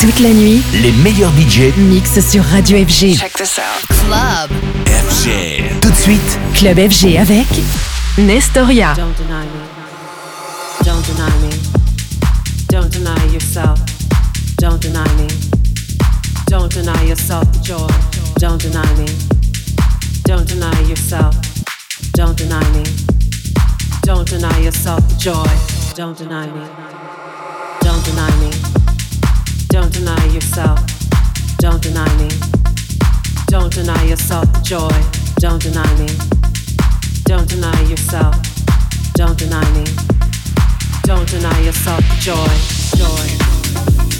Toute la nuit, les meilleurs budgets mixent sur Radio FG. Check this out. Club FG. Tout de suite, Club FG avec Nestoria. Don't deny me. Don't deny me. Don't deny yourself. Don't deny me. Don't deny yourself the joy. Don't deny me. Don't deny yourself. Don't deny me. Don't deny yourself the joy. Don't deny me. Don't deny yourself. Don't deny me. Don't deny yourself the joy. Don't deny me. Don't deny yourself. Don't deny me. Don't deny yourself the joy. Joy.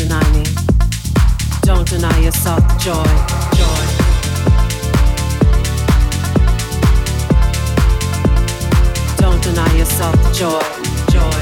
Deny me. Don't deny yourself joy. Joy. Don't deny yourself joy. Joy. Joy.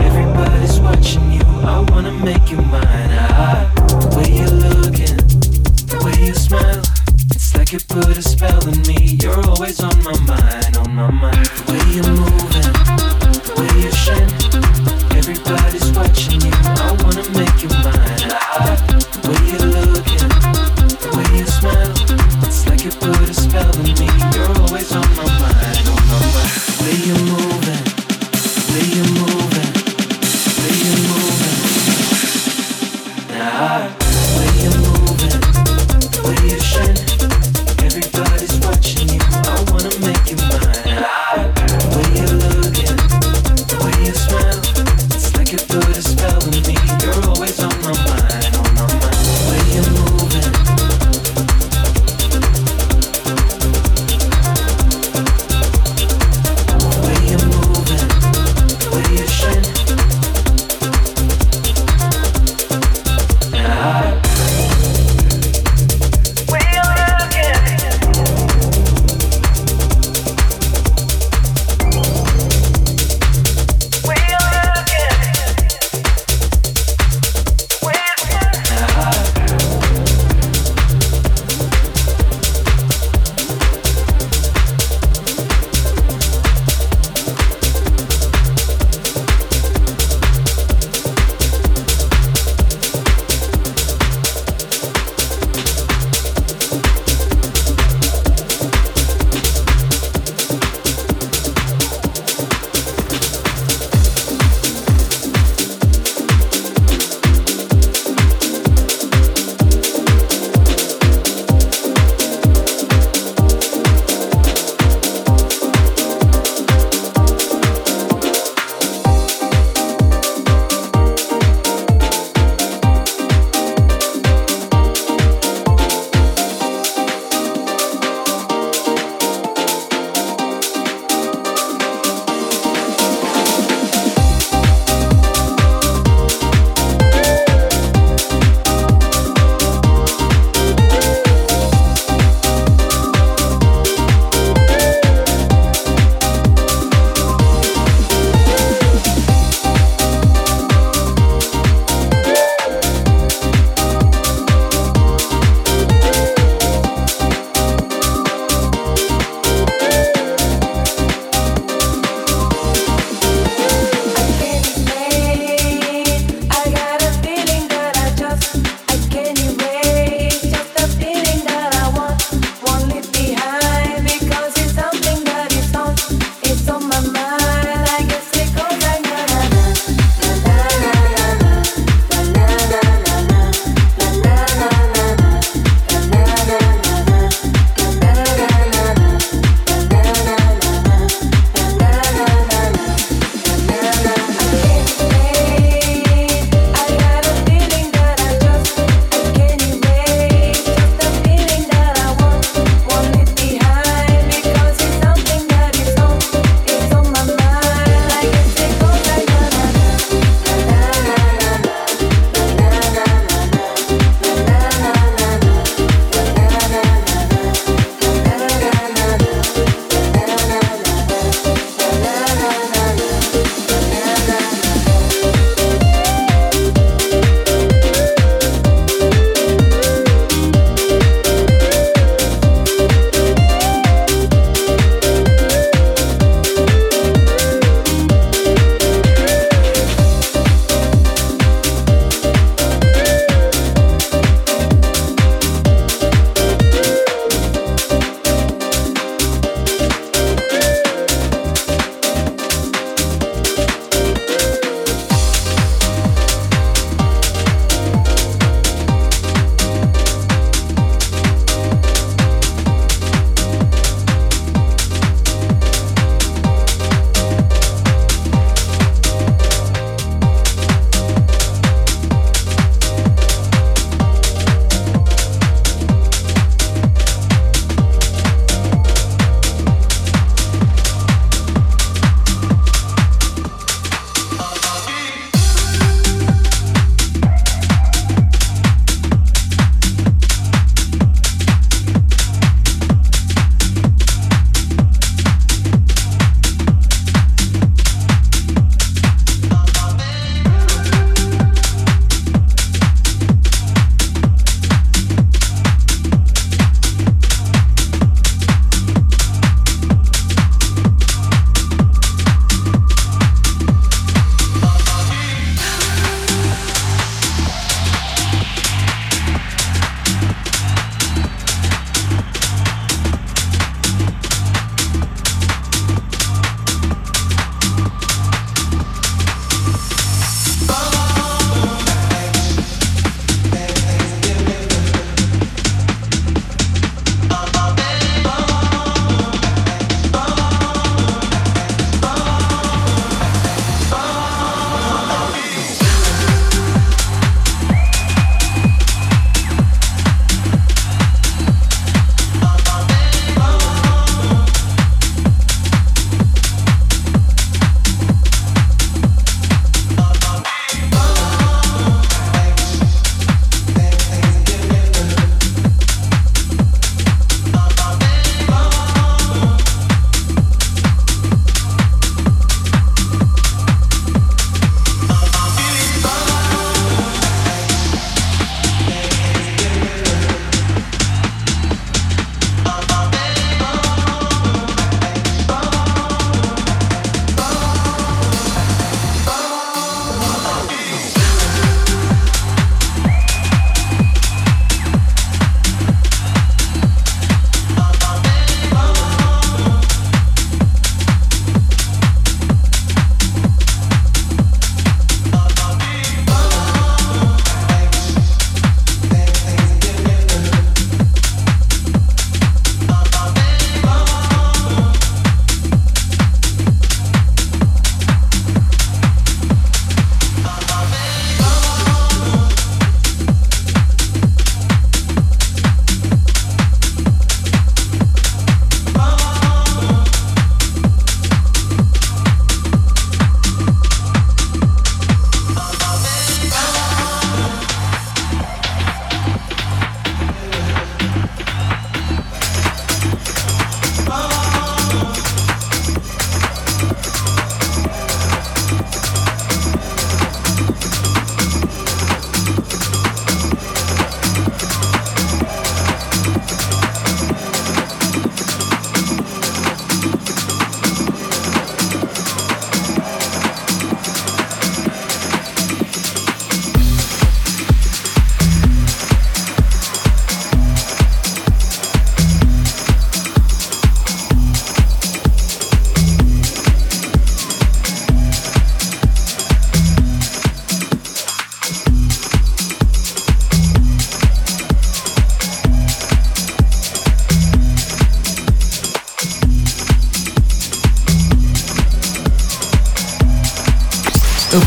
Everybody's watching you. I wanna make you mine. Ah, the way you're looking, the way you smile. It's like you put a spell on me. You're always on my mind, on my mind. The way you're moving, the way you shine. Everybody's watching you. I wanna make you mine. Ah, the way you're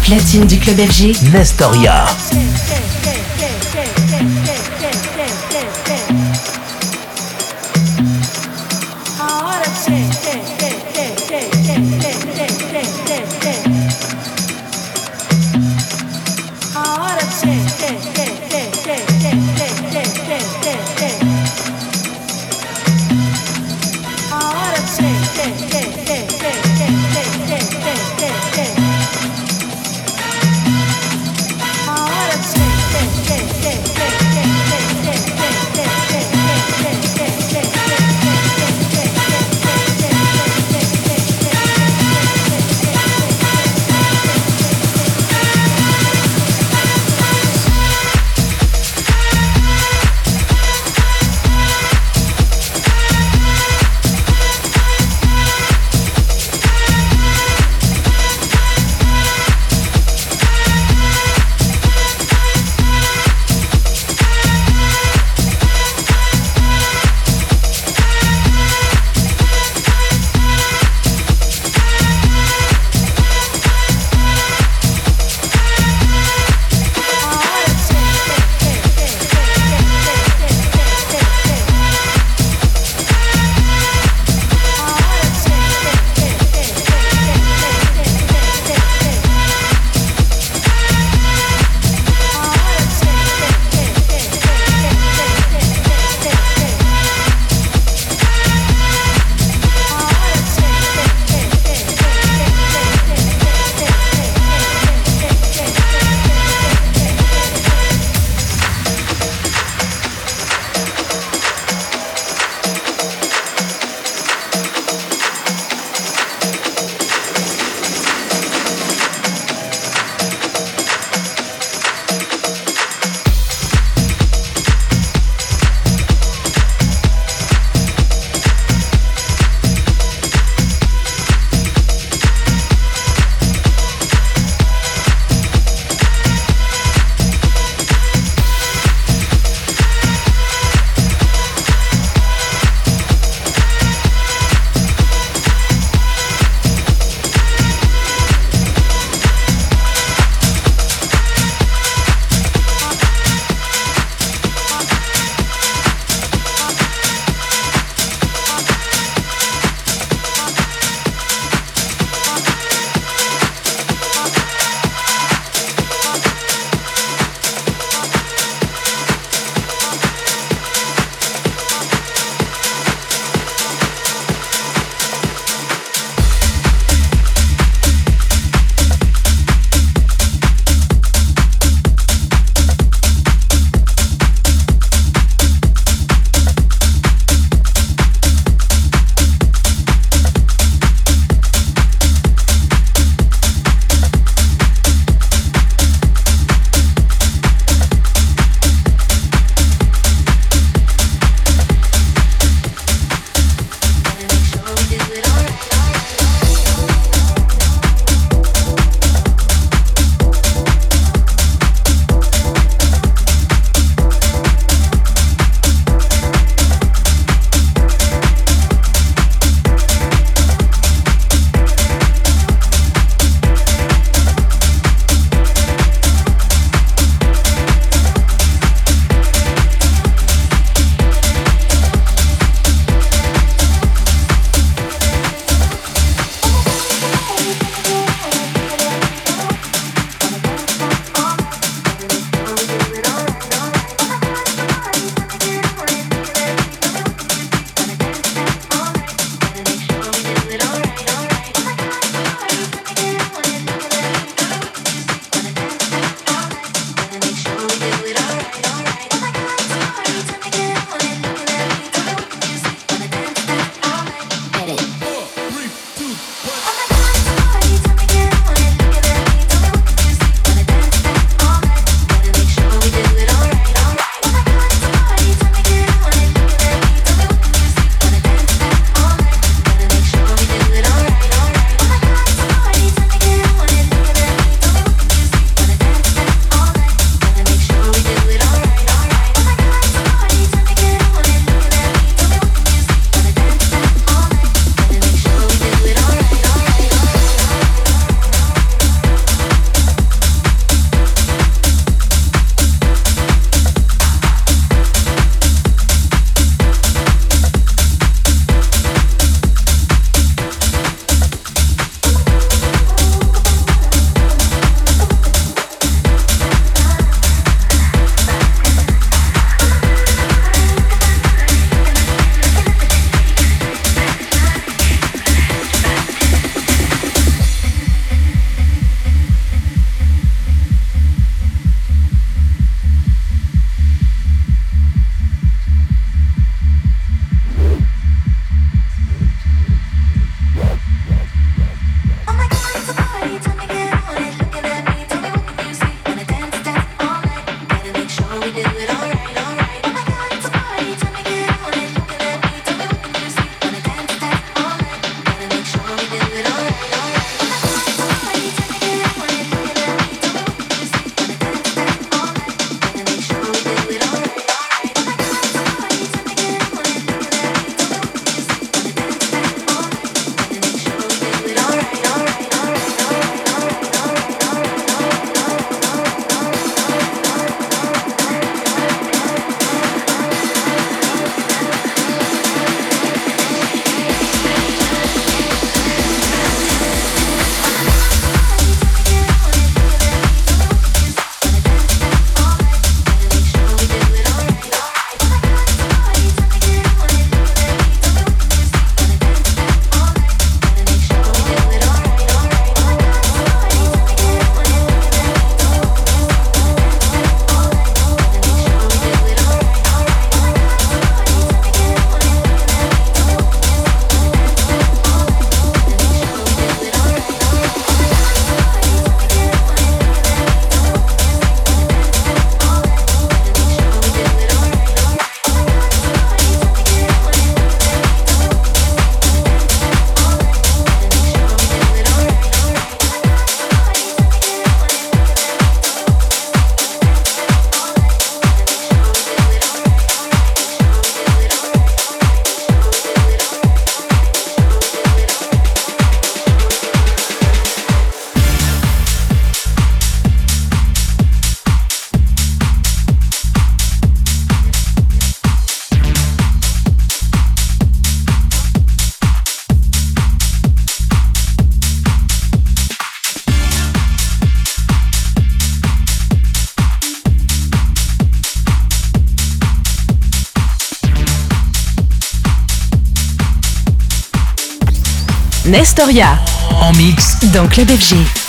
platine du club FG, Nestoria. Nestoria. En mix. Dans Club FG.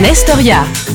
Nestoria.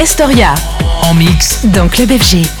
Nestoria. En mix. Dans Club FG.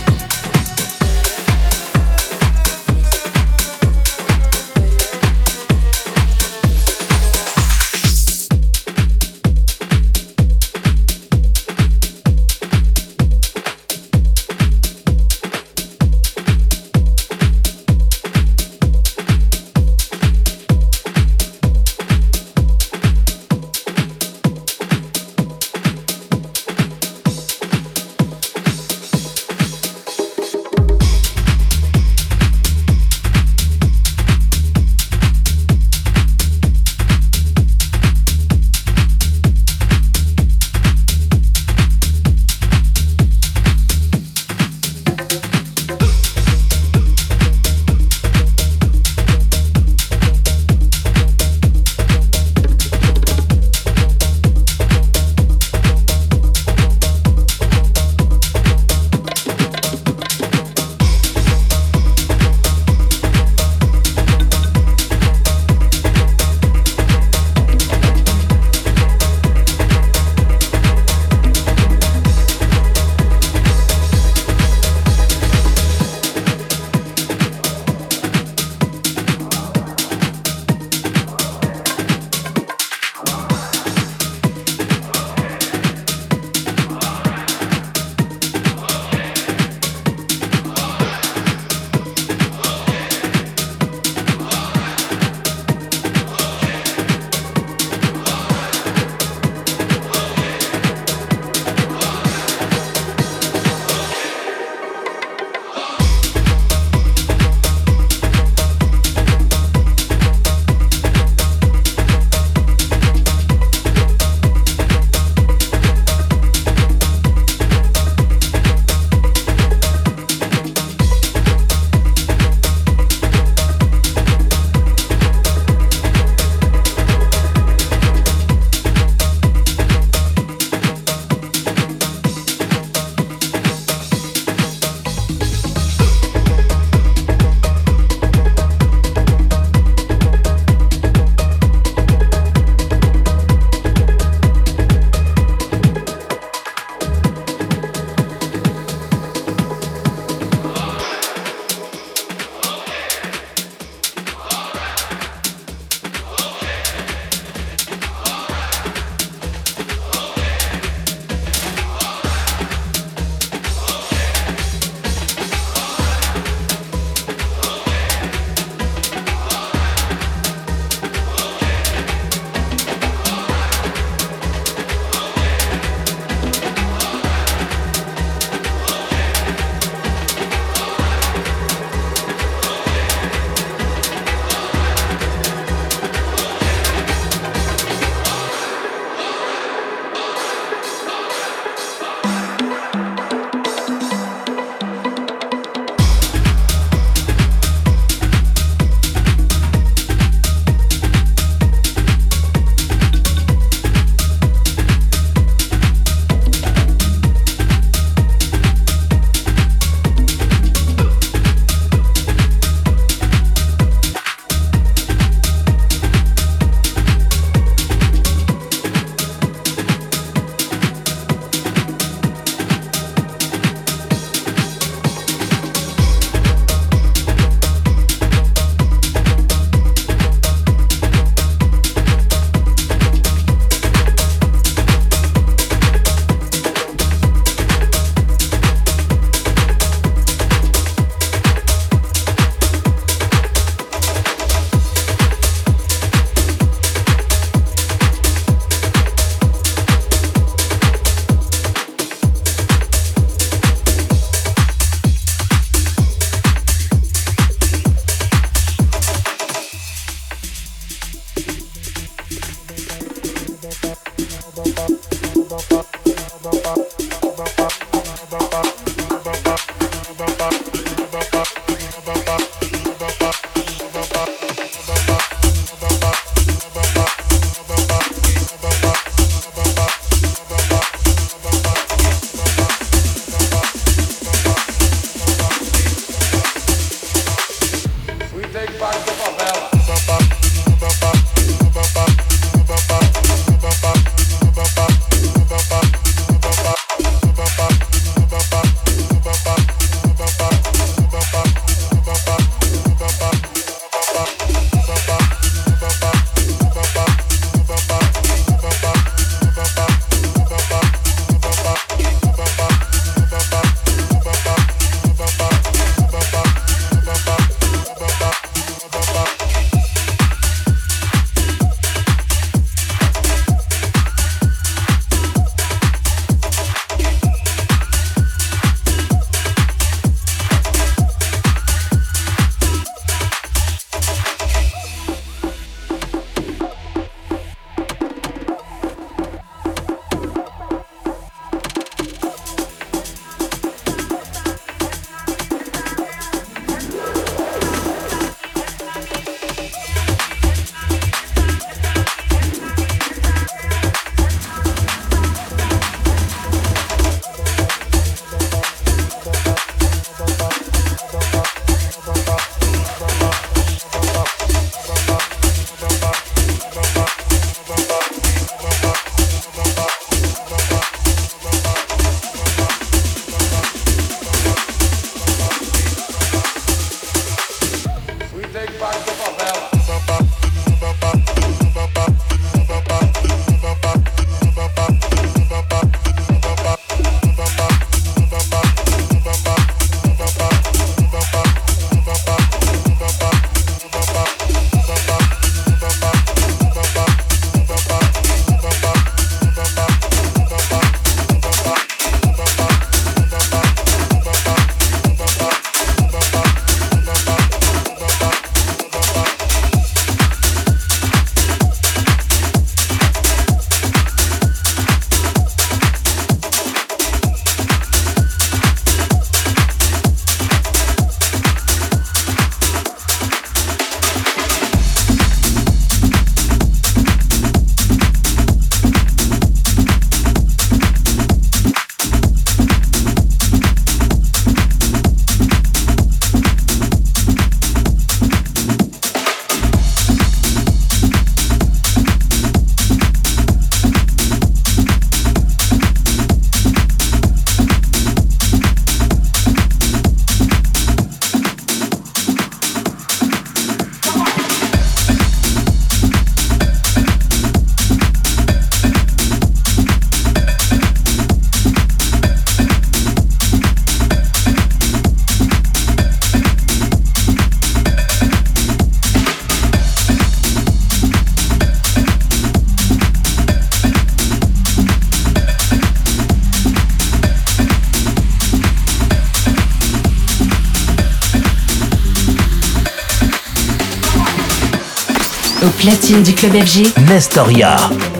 Platine du club FG, Nestoria. Nestoria.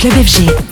Club FG.